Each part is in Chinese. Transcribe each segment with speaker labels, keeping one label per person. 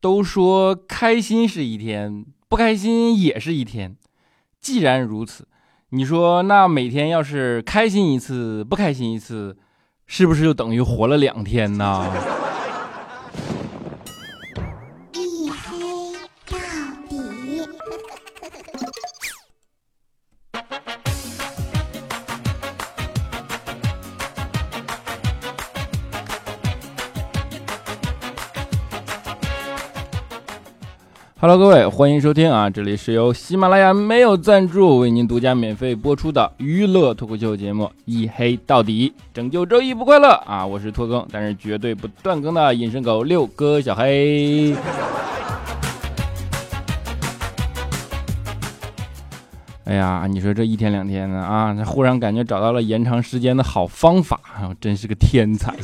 Speaker 1: 都说开心是一天，不开心也是一天。既然如此，你说那每天要是开心一次，不开心一次，是不是就等于活了两天呢？Hello，各位，欢迎收听啊！这里是由喜马拉雅没有赞助为您独家免费播出的娱乐脱口秀节目《一黑到底》，拯救周一不快乐啊！我是拖更，但是绝对不断更的隐身狗六哥小黑。哎呀，你说这一天两天的啊，忽然感觉找到了延长时间的好方法啊，真是个天才。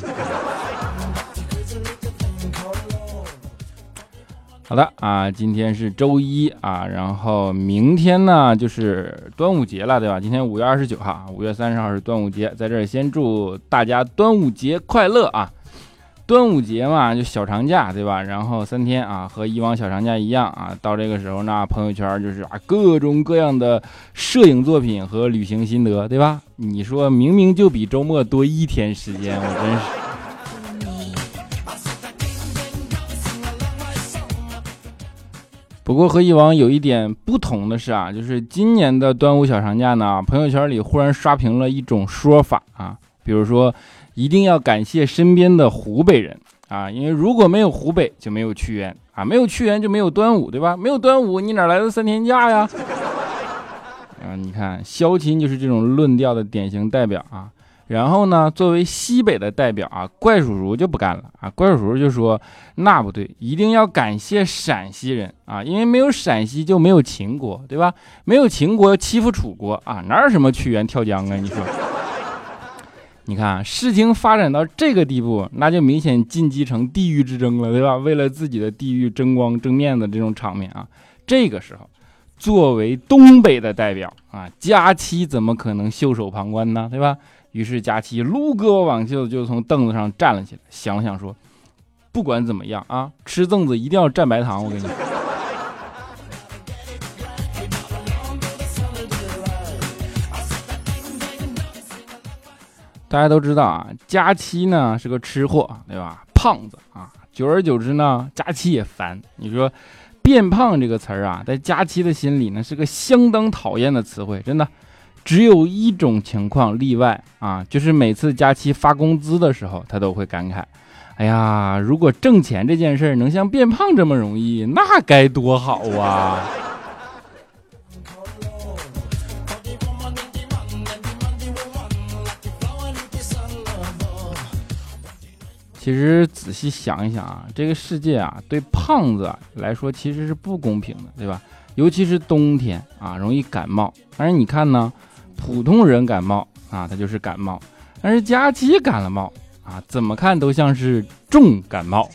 Speaker 1: 好的啊，今天是周一啊，然后明天呢就是端午节了，对吧？今天五月二十九号，五月三十号是端午节，在这儿先祝大家端午节快乐啊！端午节嘛，就小长假，对吧？然后三天啊，和以往小长假一样啊，到这个时候呢，朋友圈就是啊各种各样的摄影作品和旅行心得，对吧？你说明明就比周末多一天时间，我真是。不过和以往有一点不同的是啊，就是今年的端午小长假呢，朋友圈里忽然刷屏了一种说法啊，比如说一定要感谢身边的湖北人啊，因为如果没有湖北就没有屈原啊，没有屈原就没有端午，对吧？没有端午你哪来的三天假呀？啊，你看肖钦就是这种论调的典型代表啊。然后呢，作为西北的代表啊，怪叔叔就不干了啊！怪叔叔就说：“那不对，一定要感谢陕西人啊，因为没有陕西就没有秦国，对吧？没有秦国欺负楚国啊，哪有什么屈原跳江啊？你说？你看事情发展到这个地步，那就明显晋级成地域之争了，对吧？为了自己的地域争光争面子这种场面啊，这个时候，作为东北的代表啊，佳期怎么可能袖手旁观呢？对吧？”于是佳期撸胳膊挽袖，就从凳子上站了起来，想了想说：“不管怎么样啊，吃粽子一定要蘸白糖。”我跟你说，大家都知道啊，佳期呢是个吃货，对吧？胖子啊，久而久之呢，佳期也烦。你说“变胖”这个词儿啊，在佳期的心里呢，是个相当讨厌的词汇，真的。只有一种情况例外啊，就是每次佳期发工资的时候，他都会感慨：“哎呀，如果挣钱这件事能像变胖这么容易，那该多好啊！”其实仔细想一想啊，这个世界啊，对胖子来说其实是不公平的，对吧？尤其是冬天啊，容易感冒。但是你看呢？普通人感冒啊，他就是感冒；但是佳期感了冒啊，怎么看都像是重感冒。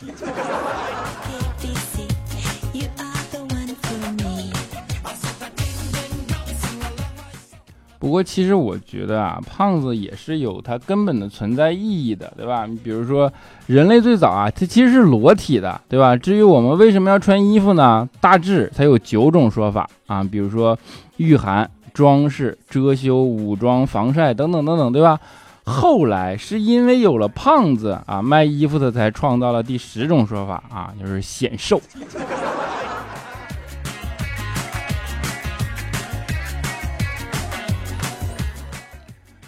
Speaker 1: 不过，其实我觉得啊，胖子也是有它根本的存在意义的，对吧？你比如说，人类最早啊，它其实是裸体的，对吧？至于我们为什么要穿衣服呢？大致它有九种说法啊，比如说御寒。装饰、遮羞、武装、防晒等等等等，对吧？后来是因为有了胖子啊，卖衣服的才创造了第十种说法啊，就是显瘦。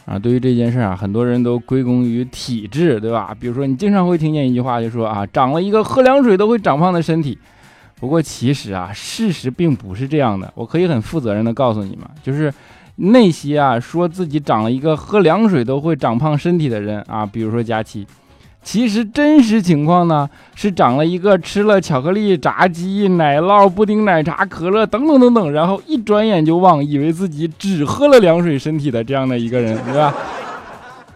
Speaker 1: 啊，对于这件事啊，很多人都归功于体质，对吧？比如说，你经常会听见一句话，就说啊，长了一个喝凉水都会长胖的身体。不过其实啊，事实并不是这样的。我可以很负责任的告诉你们，就是那些啊说自己长了一个喝凉水都会长胖身体的人啊，比如说佳期，其实真实情况呢是长了一个吃了巧克力、炸鸡、奶酪、布丁、奶茶、可乐等等等等，然后一转眼就忘，以为自己只喝了凉水身体的这样的一个人，对吧？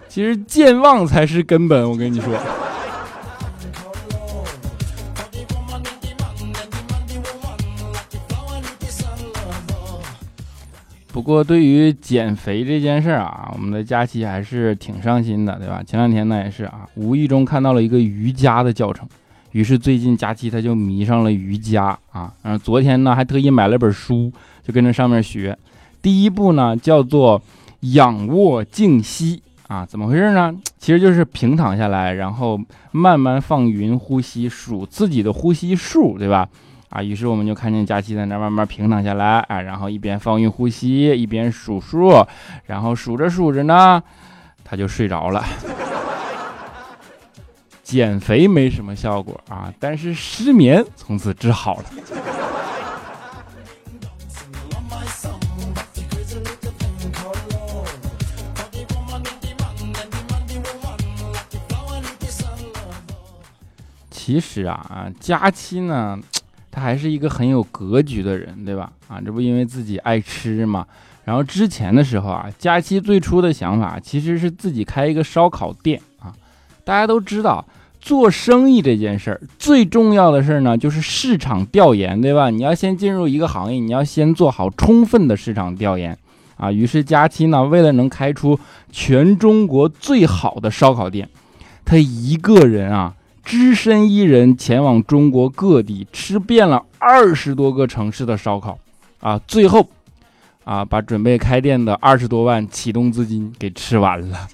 Speaker 1: 其实健忘才是根本，我跟你说。不过，对于减肥这件事儿啊，我们的佳期还是挺上心的，对吧？前两天呢也是啊，无意中看到了一个瑜伽的教程，于是最近佳期他就迷上了瑜伽啊，然后昨天呢还特意买了本书，就跟着上面学。第一步呢叫做仰卧静息啊，怎么回事呢？其实就是平躺下来，然后慢慢放匀呼吸，数自己的呼吸数，对吧？啊，于是我们就看见佳期在那慢慢平躺下来，哎，然后一边放运呼吸，一边数数，然后数着数着呢，他就睡着了。减肥没什么效果啊，但是失眠从此治好了。其实啊啊，佳期呢，他还是一个很有格局的人，对吧？啊，这不因为自己爱吃嘛。然后之前的时候啊，佳期最初的想法其实是自己开一个烧烤店啊。大家都知道。做生意这件事儿，最重要的事儿呢，就是市场调研，对吧？你要先进入一个行业，你要先做好充分的市场调研啊。于是佳期呢，为了能开出全中国最好的烧烤店，他一个人啊，只身一人前往中国各地，吃遍了二十多个城市的烧烤啊，最后啊，把准备开店的二十多万启动资金给吃完了。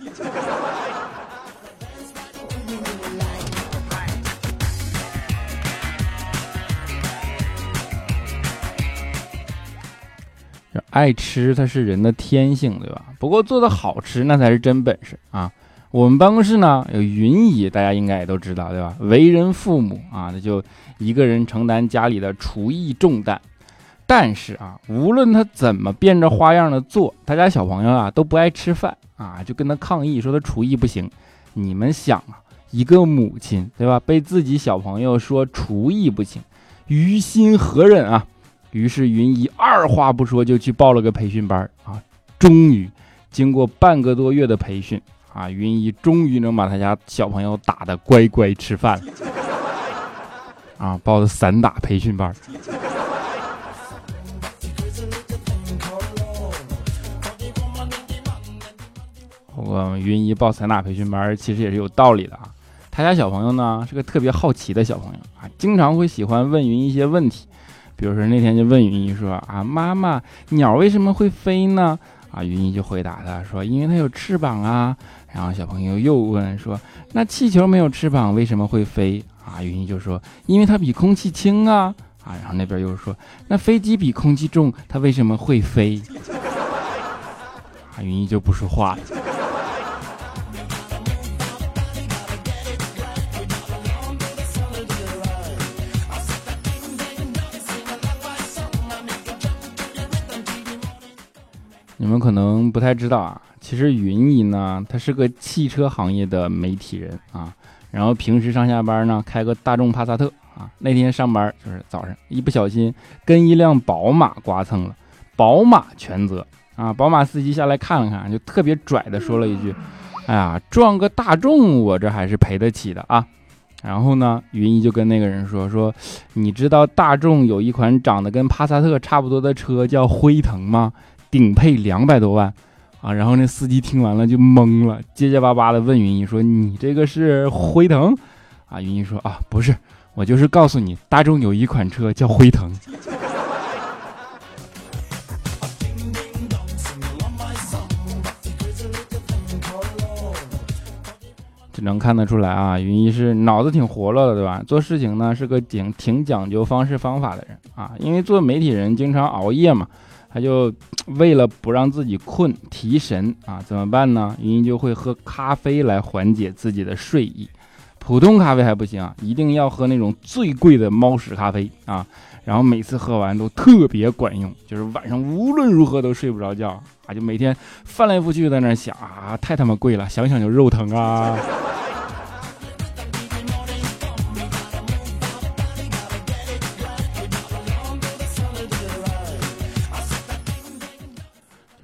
Speaker 1: 爱吃，它是人的天性，对吧？不过做的好吃，那才是真本事啊！我们办公室呢有云姨，大家应该也都知道，对吧？为人父母啊，那就一个人承担家里的厨艺重担。但是啊，无论他怎么变着花样的做，他家小朋友啊都不爱吃饭啊，就跟他抗议说他厨艺不行。你们想啊，一个母亲，对吧？被自己小朋友说厨艺不行，于心何忍啊？于是云姨二话不说就去报了个培训班啊，终于经过半个多月的培训啊，云姨终于能把他家小朋友打得乖乖吃饭了啊，报的散打培训班。我云姨报散打培训班其实也是有道理的啊，他家小朋友呢是个特别好奇的小朋友啊，经常会喜欢问云一些问题。比如说那天就问云姨说啊，妈妈，鸟为什么会飞呢？啊，云一就回答他说，因为它有翅膀啊。然后小朋友又问说，那气球没有翅膀为什么会飞？啊，云一就说，因为它比空气轻啊。啊，然后那边又说，那飞机比空气重，它为什么会飞？啊，云一就不说话了。你们可能不太知道啊，其实云姨呢，她是个汽车行业的媒体人啊，然后平时上下班呢开个大众帕萨特啊，那天上班就是早上一不小心跟一辆宝马刮蹭了，宝马全责啊，宝马司机下来看了看，就特别拽的说了一句：“哎呀，撞个大众我这还是赔得起的啊。”然后呢，云姨就跟那个人说：“说你知道大众有一款长得跟帕萨特差不多的车叫辉腾吗？”顶配两百多万，啊！然后那司机听完了就懵了，结结巴巴的问云姨说：“你这个是辉腾？”啊，云姨说：“啊，不是，我就是告诉你，大众有一款车叫辉腾。”只能看得出来啊，云姨是脑子挺活络的，对吧？做事情呢是个挺挺讲究方式方法的人啊，因为做媒体人经常熬夜嘛。他就为了不让自己困提神啊，怎么办呢？云云就会喝咖啡来缓解自己的睡意。普通咖啡还不行啊，一定要喝那种最贵的猫屎咖啡啊。然后每次喝完都特别管用，就是晚上无论如何都睡不着觉啊，就每天翻来覆去在那想啊，太他妈贵了，想想就肉疼啊。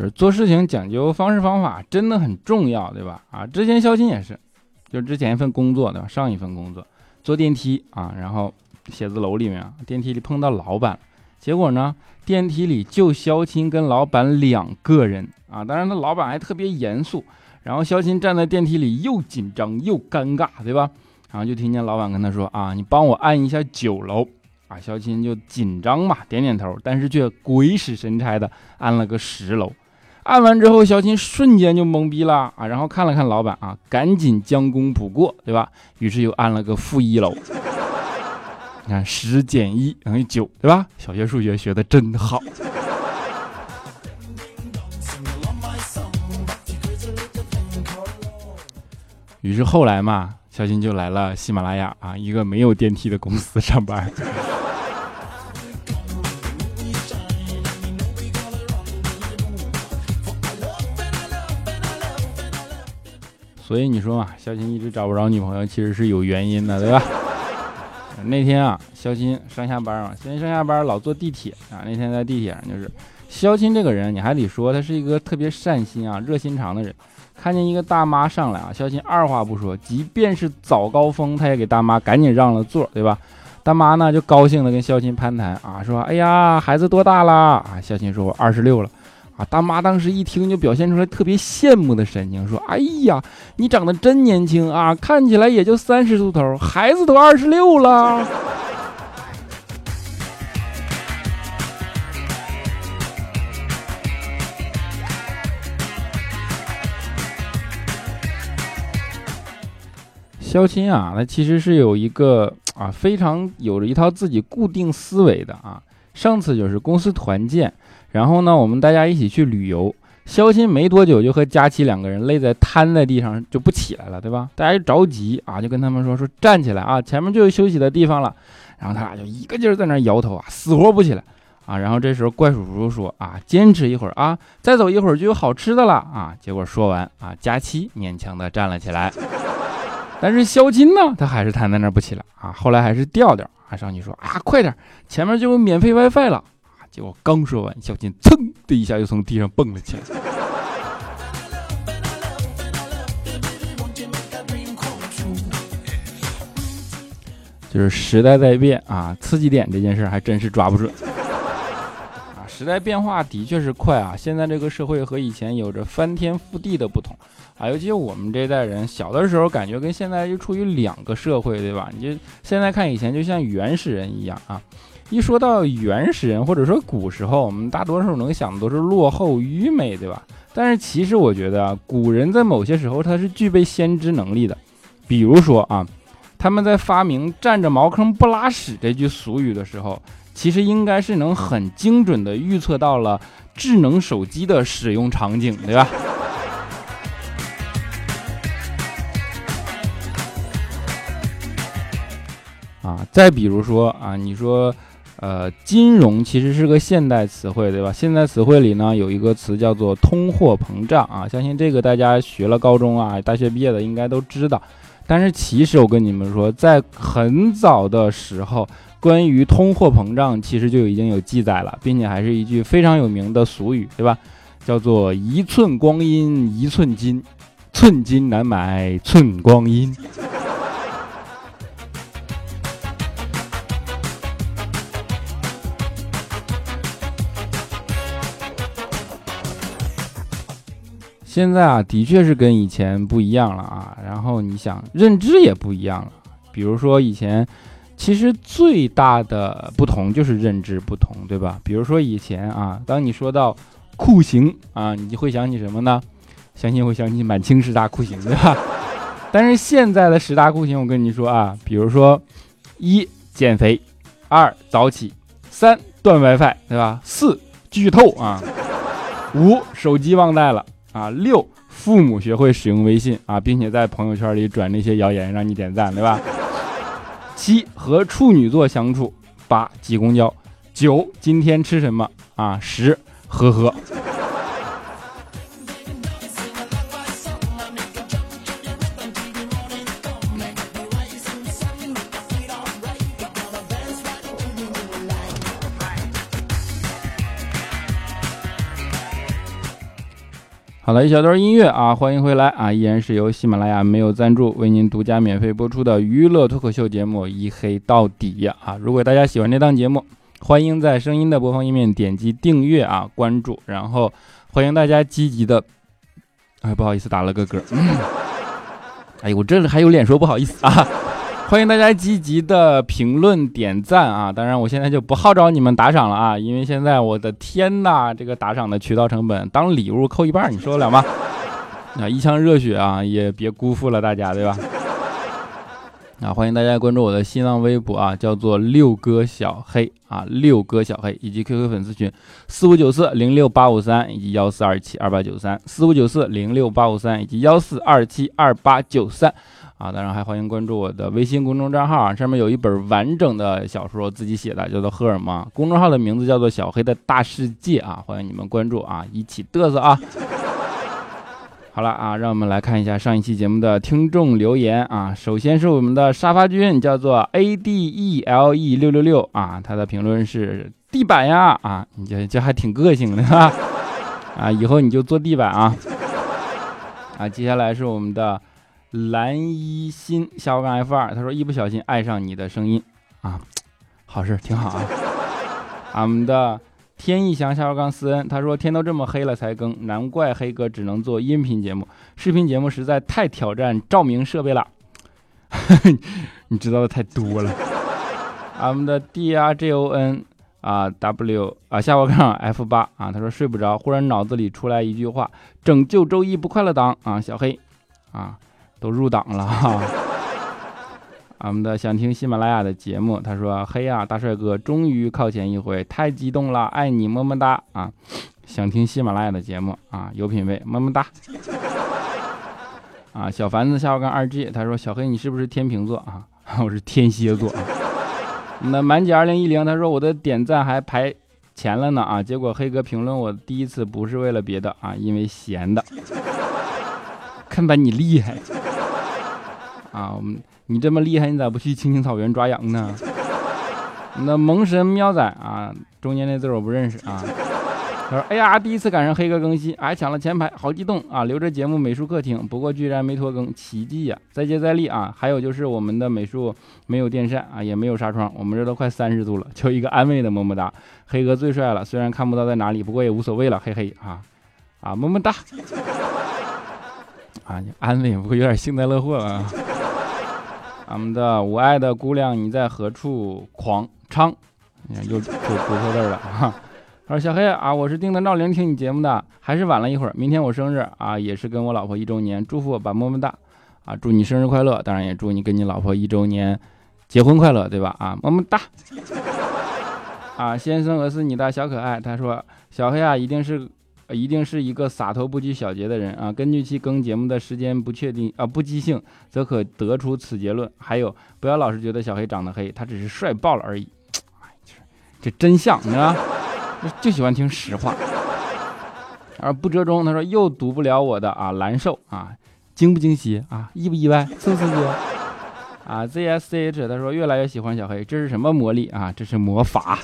Speaker 1: 就是做事情讲究方式方法，真的很重要，对吧？啊，之前肖金也是，就之前一份工作，对吧？上一份工作坐电梯啊，然后写字楼里面，电梯里碰到老板，结果呢，电梯里就肖钦跟老板两个人啊，当然他老板还特别严肃，然后肖钦站在电梯里又紧张又尴尬，对吧？然后就听见老板跟他说啊，你帮我按一下九楼啊。肖钦就紧张嘛，点点头，但是却鬼使神差的按了个十楼。按完之后，肖钦瞬间就懵逼了啊，然后看了看老板啊，赶紧将功补过，对吧？于是又按了个负一楼。你看十减一等于九，对吧？小学数学学的真好。于是后来嘛，肖钦就来了喜马拉雅啊，一个没有电梯的公司上班。所以你说嘛，肖钦一直找不着女朋友，其实是有原因的，对吧？那天啊，肖钦上下班嘛，肖钦上下班老坐地铁啊。那天在地铁上，就是肖钦这个人，你还得说他是一个特别善心啊、热心肠的人。看见一个大妈上来啊，肖钦二话不说，即便是早高峰，他也给大妈赶紧让了座，对吧？大妈呢就高兴的跟肖钦攀谈啊，说：“哎呀，孩子多大了？”啊，肖钦说：“我二十六了。”啊！大妈当时一听就表现出来特别羡慕的神情，说：“哎呀，你长得真年轻啊，看起来也就三十出头，孩子都二十六了。”肖钦啊，他其实是有一个啊非常有着一套自己固定思维的啊。上次就是公司团建。然后呢，我们大家一起去旅游。肖钦没多久就和佳琪两个人累在瘫在地上就不起来了，对吧？大家就着急啊，就跟他们说说站起来啊，前面就有休息的地方了。然后他俩就一个劲儿在那摇头啊，死活不起来啊。然后这时候怪叔叔说啊，坚持一会儿啊，再走一会儿就有好吃的了啊。结果说完啊，佳琪勉强的站了起来，但是肖钦呢，他还是瘫在那不起来啊。后来还是调调啊上去说啊，快点，前面就有免费 WiFi 了。结果刚说完，小金噌的一下就从地上蹦了起来。就是时代在变啊，刺激点这件事还真是抓不准啊。时代变化的确是快啊，现在这个社会和以前有着翻天覆地的不同啊。尤其我们这代人小的时候，感觉跟现在就处于两个社会，对吧？你就现在看以前，就像原始人一样啊。一说到原始人或者说古时候，我们大多数能想的都是落后、愚昧，对吧？但是其实我觉得，古人在某些时候他是具备先知能力的。比如说啊，他们在发明“占着茅坑不拉屎”这句俗语的时候，其实应该是能很精准的预测到了智能手机的使用场景，对吧？啊，再比如说啊，你说。呃，金融其实是个现代词汇，对吧？现代词汇里呢，有一个词叫做通货膨胀啊，相信这个大家学了高中啊、大学毕业的应该都知道。但是其实我跟你们说，在很早的时候，关于通货膨胀其实就已经有记载了，并且还是一句非常有名的俗语，对吧？叫做一寸光阴一寸金，寸金难买寸光阴。现在啊，的确是跟以前不一样了啊。然后你想，认知也不一样了。比如说以前，其实最大的不同就是认知不同，对吧？比如说以前啊，当你说到酷刑啊，你就会想起什么呢？相信会想起满清十大酷刑，对吧？但是现在的十大酷刑，我跟你说啊，比如说一减肥，二早起，三断 WiFi，对吧？四剧透啊，五手机忘带了。啊，六父母学会使用微信啊，并且在朋友圈里转那些谣言让你点赞，对吧？七和处女座相处，八挤公交，九今天吃什么啊？十呵呵。好了，一小段音乐啊，欢迎回来啊！依然是由喜马拉雅没有赞助为您独家免费播出的娱乐脱口秀节目《一黑到底》啊！如果大家喜欢这档节目，欢迎在声音的播放页面点击订阅啊，关注，然后欢迎大家积极的，哎，不好意思打了个嗝，哎，我这还有脸说不好意思啊！欢迎大家积极的评论点赞啊！当然，我现在就不号召你们打赏了啊，因为现在我的天呐，这个打赏的渠道成本当礼物扣一半，你受得了吗？啊，一腔热血啊，也别辜负了大家，对吧？啊，欢迎大家关注我的新浪微博啊，叫做六哥小黑啊，六哥小黑，以及 QQ 粉丝群四五九四零六八五三以及幺四二七二八九三四五九四零六八五三以及幺四二七二八九三。啊，当然还欢迎关注我的微信公众账号啊，上面有一本完整的小说，自己写的，叫做《荷尔蒙》，公众号的名字叫做“小黑的大世界”啊，欢迎你们关注啊，一起嘚瑟啊。好了啊，让我们来看一下上一期节目的听众留言啊，首先是我们的沙发君，叫做 A D E L E 六六六啊，他的评论是地板呀啊，你这这还挺个性的哈啊，以后你就坐地板啊啊，接下来是我们的。蓝一心下划杠 F 二，他说一不小心爱上你的声音啊，好事挺好啊。俺们的天意祥下划杠思恩，他说天都这么黑了才更，难怪黑哥只能做音频节目，视频节目实在太挑战照明设备了。你知道的太多了。俺们的 D R J O N 啊 W 啊下划杠 F 八啊，他说睡不着，忽然脑子里出来一句话：拯救周一不快乐党啊，小黑啊。都入党了哈，俺们的想听喜马拉雅的节目，他说：“嘿呀，大帅哥，终于靠前一回，太激动了，爱你么么哒啊！想听喜马拉雅的节目啊，有品位，么么哒。”啊，小凡子下午跟二 G，他说：“小黑，你是不是天平座啊？我是天蝎座。”那满姐二零一零，他说：“我的点赞还排前了呢啊！结果黑哥评论我第一次不是为了别的啊，因为闲的，看把你厉害。”啊，我们你这么厉害，你咋不去青青草原抓羊呢？那萌神喵仔啊，中间那字我不认识啊。他说：“哎呀，第一次赶上黑哥更新，还抢了前排，好激动啊！留着节目美术课听，不过居然没拖更，奇迹呀！再接再厉啊！还有就是我们的美术没有电扇啊，也没有纱窗，我们这都快三十度了，就一个安慰的么么哒。黑哥最帅了，虽然看不到在哪里，不过也无所谓了，嘿嘿啊啊么么哒 啊！你安慰不过有点幸灾乐祸啊。”俺们的我爱的姑娘，你在何处狂唱？你看又又读错字了哈。他说：“小黑啊，我是定的闹铃听你节目的，还是晚了一会儿。明天我生日啊，也是跟我老婆一周年，祝福我吧，么么哒啊！祝你生日快乐，当然也祝你跟你老婆一周年结婚快乐，对吧？啊，么么哒啊！先生，我是你的小可爱。他说：小黑啊，一定是。”一定是一个洒脱不拘小节的人啊！根据其更节目的时间不确定啊不即兴，则可得出此结论。还有，不要老是觉得小黑长得黑，他只是帅爆了而已。这真相，你知道就喜欢听实话。而不折中，他说又读不了我的啊蓝瘦啊，惊不惊喜啊，意不意外，刺不刺激啊？ZSCH 他说越来越喜欢小黑，这是什么魔力啊？这是魔法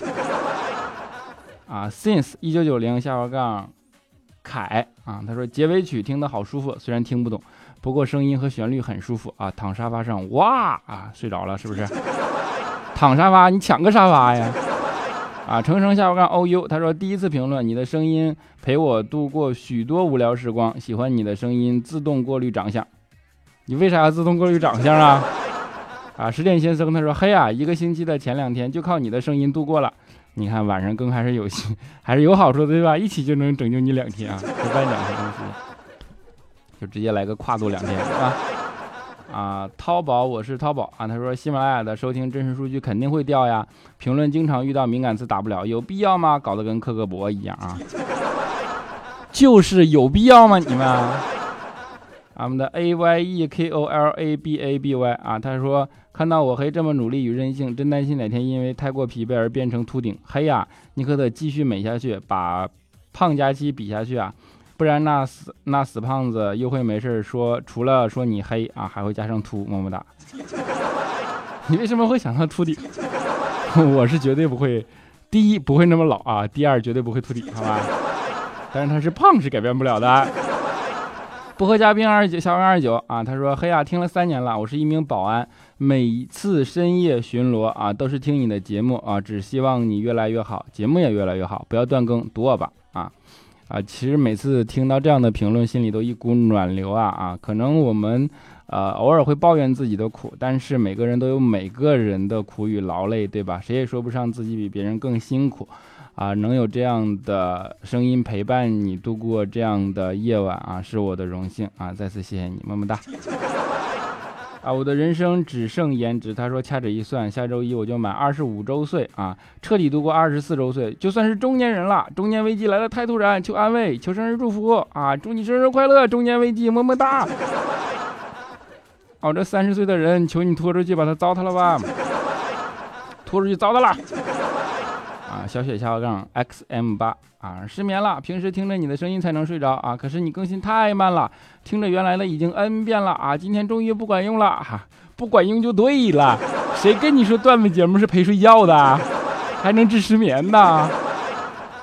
Speaker 1: 啊！Since 一九九零下划杠。凯啊，他说结尾曲听得好舒服，虽然听不懂，不过声音和旋律很舒服啊。躺沙发上，哇啊，睡着了是不是？躺沙发，你抢个沙发呀？啊，成成下午干 O U，他说第一次评论，你的声音陪我度过许多无聊时光，喜欢你的声音，自动过滤长相。你为啥要自动过滤长相啊？啊，十点先生他说嘿啊，一个星期的前两天就靠你的声音度过了。你看晚上更还是有戏，还是有好处的，对吧？一起就能拯救你两天啊，就办两天东西，就直接来个跨度两天啊！啊，淘宝，我是淘宝啊。他说喜马拉雅的收听真实数据肯定会掉呀，评论经常遇到敏感词打不了，有必要吗？搞得跟克格勃一样啊！就是有必要吗？你们？我们的 A Y E K O L A B A B Y 啊，他说看到我黑这么努力与任性，真担心哪天因为太过疲惫而变成秃顶。黑呀，你可得继续美下去，把胖佳期比下去啊，不然那死那死胖子又会没事说，除了说你黑啊，还会加上秃，么么哒。你为什么会想到秃顶？我是绝对不会，第一不会那么老啊，第二绝对不会秃顶，好吧？但是他是胖是改变不了的。不喝嘉宾二十九，小王二十九啊，他说：“黑呀，听了三年了，我是一名保安，每次深夜巡逻啊，都是听你的节目啊，只希望你越来越好，节目也越来越好，不要断更，读我吧啊。”啊，其实每次听到这样的评论，心里都一股暖流啊啊！可能我们呃偶尔会抱怨自己的苦，但是每个人都有每个人的苦与劳累，对吧？谁也说不上自己比别人更辛苦啊！能有这样的声音陪伴你度过这样的夜晚啊，是我的荣幸啊！再次谢谢你，么么哒。啊，我的人生只剩颜值。他说，掐指一算，下周一我就满二十五周岁啊，彻底度过二十四周岁，就算是中年人了。中年危机来的太突然，求安慰，求生日祝福啊！祝你生日快乐，中年危机，么么哒。哦，这三十岁的人，求你拖出去把他糟蹋了吧，拖出去糟蹋了。小雪下划杠 x m 八啊，失眠了。平时听着你的声音才能睡着啊，可是你更新太慢了，听着原来的已经 n 遍了啊，今天终于不管用了哈，不管用就对了。谁跟你说段子节目是陪睡觉的，还能治失眠呢？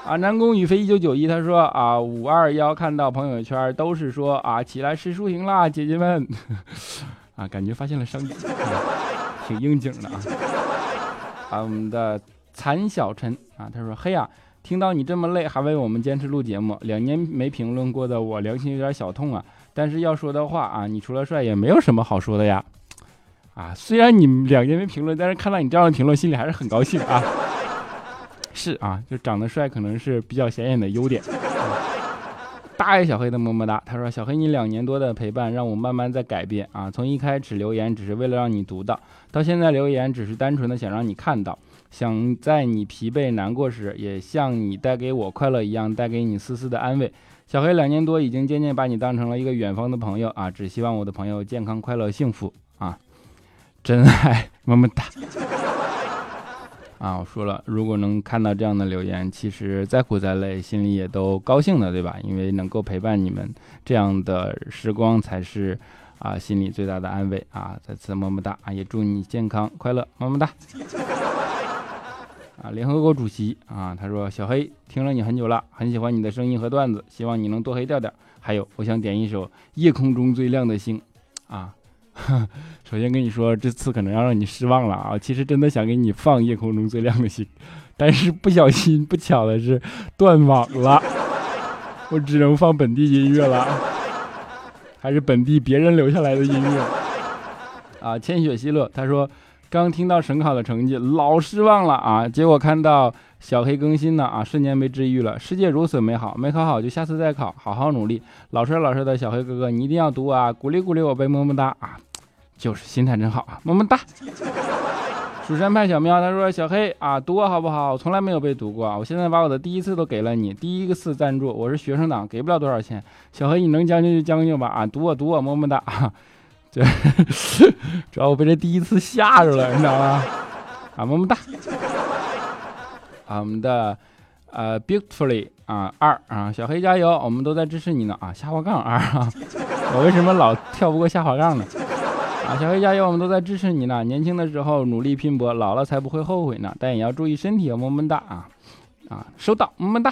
Speaker 1: 啊，南宫宇飞一九九一他说啊，五二幺看到朋友圈都是说啊，起来吃输赢啦，姐姐们 啊，感觉发现了商机，挺应景的啊。啊，我们的。残小陈啊，他说：“嘿呀，听到你这么累，还为我们坚持录节目，两年没评论过的我良心有点小痛啊。但是要说的话啊，你除了帅也没有什么好说的呀。啊，虽然你两年没评论，但是看到你这样的评论，心里还是很高兴啊。是啊，就长得帅可能是比较显眼的优点。大爱小黑的么么哒，他说：小黑你两年多的陪伴，让我慢慢在改变啊。从一开始留言只是为了让你读到，到现在留言只是单纯的想让你看到。”想在你疲惫难过时，也像你带给我快乐一样，带给你丝丝的安慰。小黑两年多，已经渐渐把你当成了一个远方的朋友啊！只希望我的朋友健康、快乐、幸福啊！真爱，么么哒！啊，我说了，如果能看到这样的留言，其实再苦再累，心里也都高兴的，对吧？因为能够陪伴你们这样的时光，才是啊心里最大的安慰啊！再次么么哒啊！也祝你健康快乐，么么哒！啊，联合国主席啊，他说：“小黑听了你很久了，很喜欢你的声音和段子，希望你能多黑调调。还有，我想点一首《夜空中最亮的星》啊。首先跟你说，这次可能要让你失望了啊。其实真的想给你放《夜空中最亮的星》，但是不小心不巧的是断网了，我只能放本地音乐了，还是本地别人留下来的音乐啊。千雪希乐他说。”刚听到省考的成绩，老失望了啊！结果看到小黑更新呢啊，瞬间被治愈了。世界如此美好，没考好就下次再考，好好努力。老实老实的小黑哥哥，你一定要读啊！鼓励鼓励我呗，么么哒啊！就是心态真好啊，么么哒。蜀山派小喵他说：“小黑啊，读我好不好？我从来没有被读过，我现在把我的第一次都给了你，第一个次赞助，我是学生党，给不了多少钱。小黑你能将就就将就吧啊！读我读我，么么哒啊！”对，主要我被这第一次吓着了，你知道吗？啊，么么哒！啊，我们的呃，beautifully 啊二啊，小黑加油，我们都在支持你呢啊，下滑杠二啊，我为什么老跳不过下滑杠呢？啊，小黑加油，我们都在支持你呢，年轻的时候努力拼搏，老了才不会后悔呢，但也要注意身体，么么哒啊啊，收到，么么哒！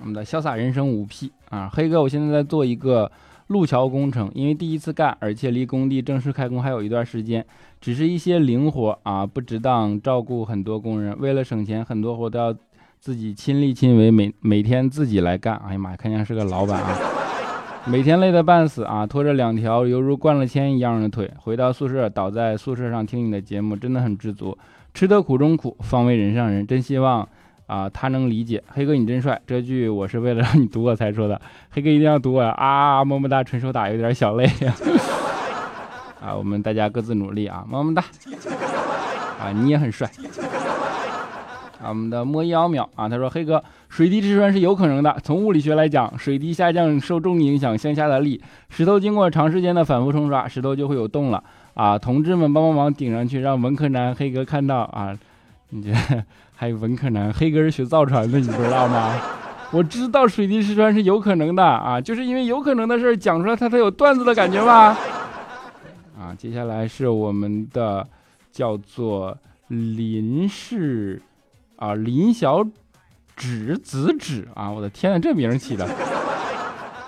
Speaker 1: 我们的潇洒人生五 P 啊，黑哥，我现在在做一个。路桥工程，因为第一次干，而且离工地正式开工还有一段时间，只是一些零活啊，不值当照顾很多工人。为了省钱，很多活都要自己亲力亲为，每每天自己来干。哎呀妈呀，看像是个老板啊！每天累得半死啊，拖着两条犹如灌了铅一样的腿，回到宿舍倒在宿舍上听你的节目，真的很知足。吃得苦中苦，方为人上人。真希望。啊，他能理解，黑哥你真帅，这句我是为了让你读我才说的，黑哥一定要读我啊，么么哒，纯手打有点小累，啊，我们大家各自努力啊，么么哒，啊，你也很帅，啊，我们的莫一奥秒啊，他说黑哥，水滴之穿是有可能的，从物理学来讲，水滴下降受重力影响向下的力，石头经过长时间的反复冲刷，石头就会有洞了，啊，同志们帮帮忙顶上去，让文科男黑哥看到啊，你这。还有文科男黑哥是学造船的，你不知道吗？我知道水滴石穿是有可能的啊，就是因为有可能的事讲出来，他才有段子的感觉吧？啊，接下来是我们的叫做林氏啊林小芷子芷啊，我的天呐，这名起的。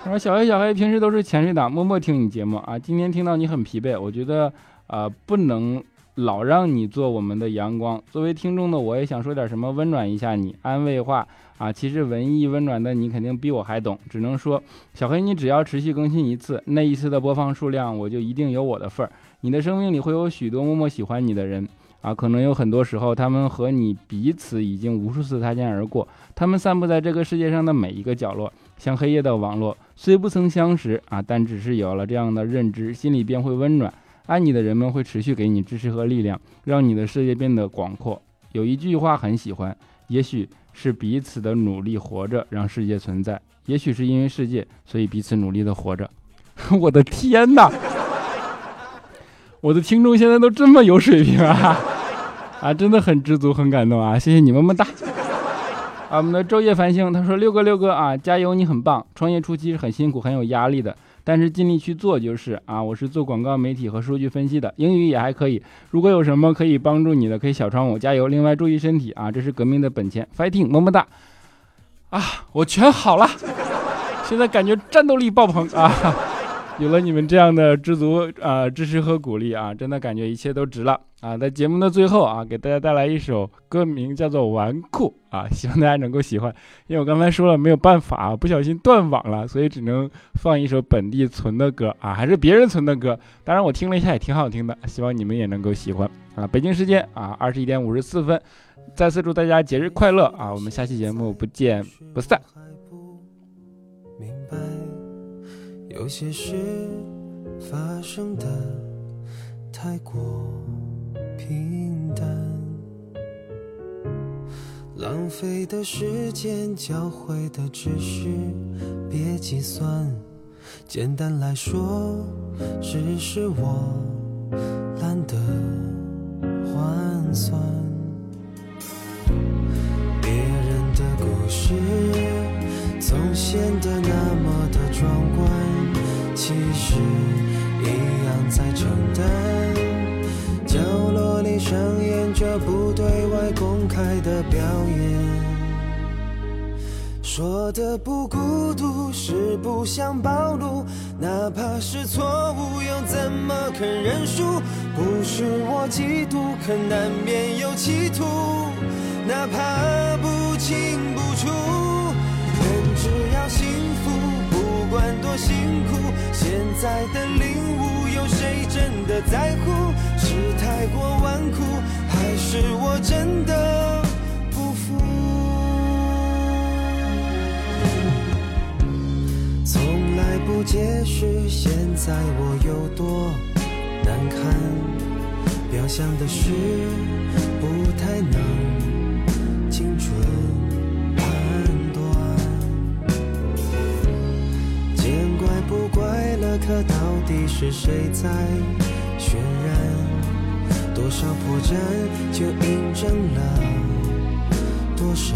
Speaker 1: 他说小黑小黑平时都是潜水党，默默听你节目啊，今天听到你很疲惫，我觉得啊不能。老让你做我们的阳光。作为听众的我也想说点什么温暖一下你，安慰话啊。其实文艺温暖的你肯定比我还懂，只能说小黑你只要持续更新一次，那一次的播放数量我就一定有我的份儿。你的生命里会有许多默默喜欢你的人。啊，可能有很多时候，他们和你彼此已经无数次擦肩而过，他们散布在这个世界上的每一个角落，像黑夜的网络，虽不曾相识啊，但只是有了这样的认知，心里便会温暖。爱你的人们会持续给你支持和力量，让你的世界变得广阔。有一句话很喜欢，也许是彼此的努力活着，让世界存在；也许是因为世界，所以彼此努力的活着。我的天哪！我的听众现在都这么有水平啊！啊，真的很知足，很感动啊！谢谢你，么么哒！啊，我们的昼夜繁星他说六哥六哥啊，加油，你很棒！创业初期是很辛苦、很有压力的，但是尽力去做就是啊。我是做广告媒体和数据分析的，英语也还可以。如果有什么可以帮助你的，可以小窗我加油。另外注意身体啊，这是革命的本钱，fighting，么么哒！啊，我全好了，现在感觉战斗力爆棚啊！有了你们这样的知足啊支持和鼓励啊，真的感觉一切都值了啊！在节目的最后啊，给大家带来一首歌名叫做《纨绔》啊，希望大家能够喜欢。因为我刚才说了没有办法啊，不小心断网了，所以只能放一首本地存的歌啊，还是别人存的歌。当然我听了一下也挺好听的，希望你们也能够喜欢啊！北京时间啊二十一点五十四分，再次祝大家节日快乐啊！我们下期节目不见不散。
Speaker 2: 有些事发生的太过平淡，浪费的时间，教会的知识，别计算。简单来说，只是我懒得换算。别人的故事总显得那么的壮观。其实一样在承担，角落里上演着不对外公开的表演。说的不孤独是不想暴露，哪怕是错误又怎么肯认输？不是我嫉妒，可难免有企图，哪怕不清不楚，多辛苦，现在的领悟，有谁真的在乎？是太过顽固，还是我真的不服？从来不解释，现在我有多难堪？表象的事，不太能刻刻，到底是谁在渲染？多少破绽就印证了多少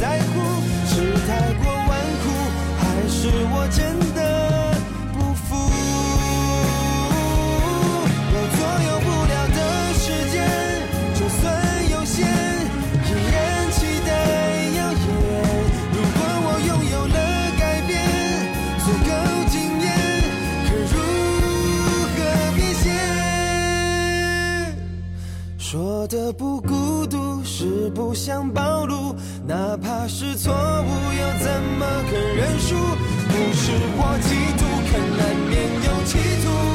Speaker 2: 真不想暴露，哪怕是错误又怎么肯认输？不是我嫉妒，可难免有企图。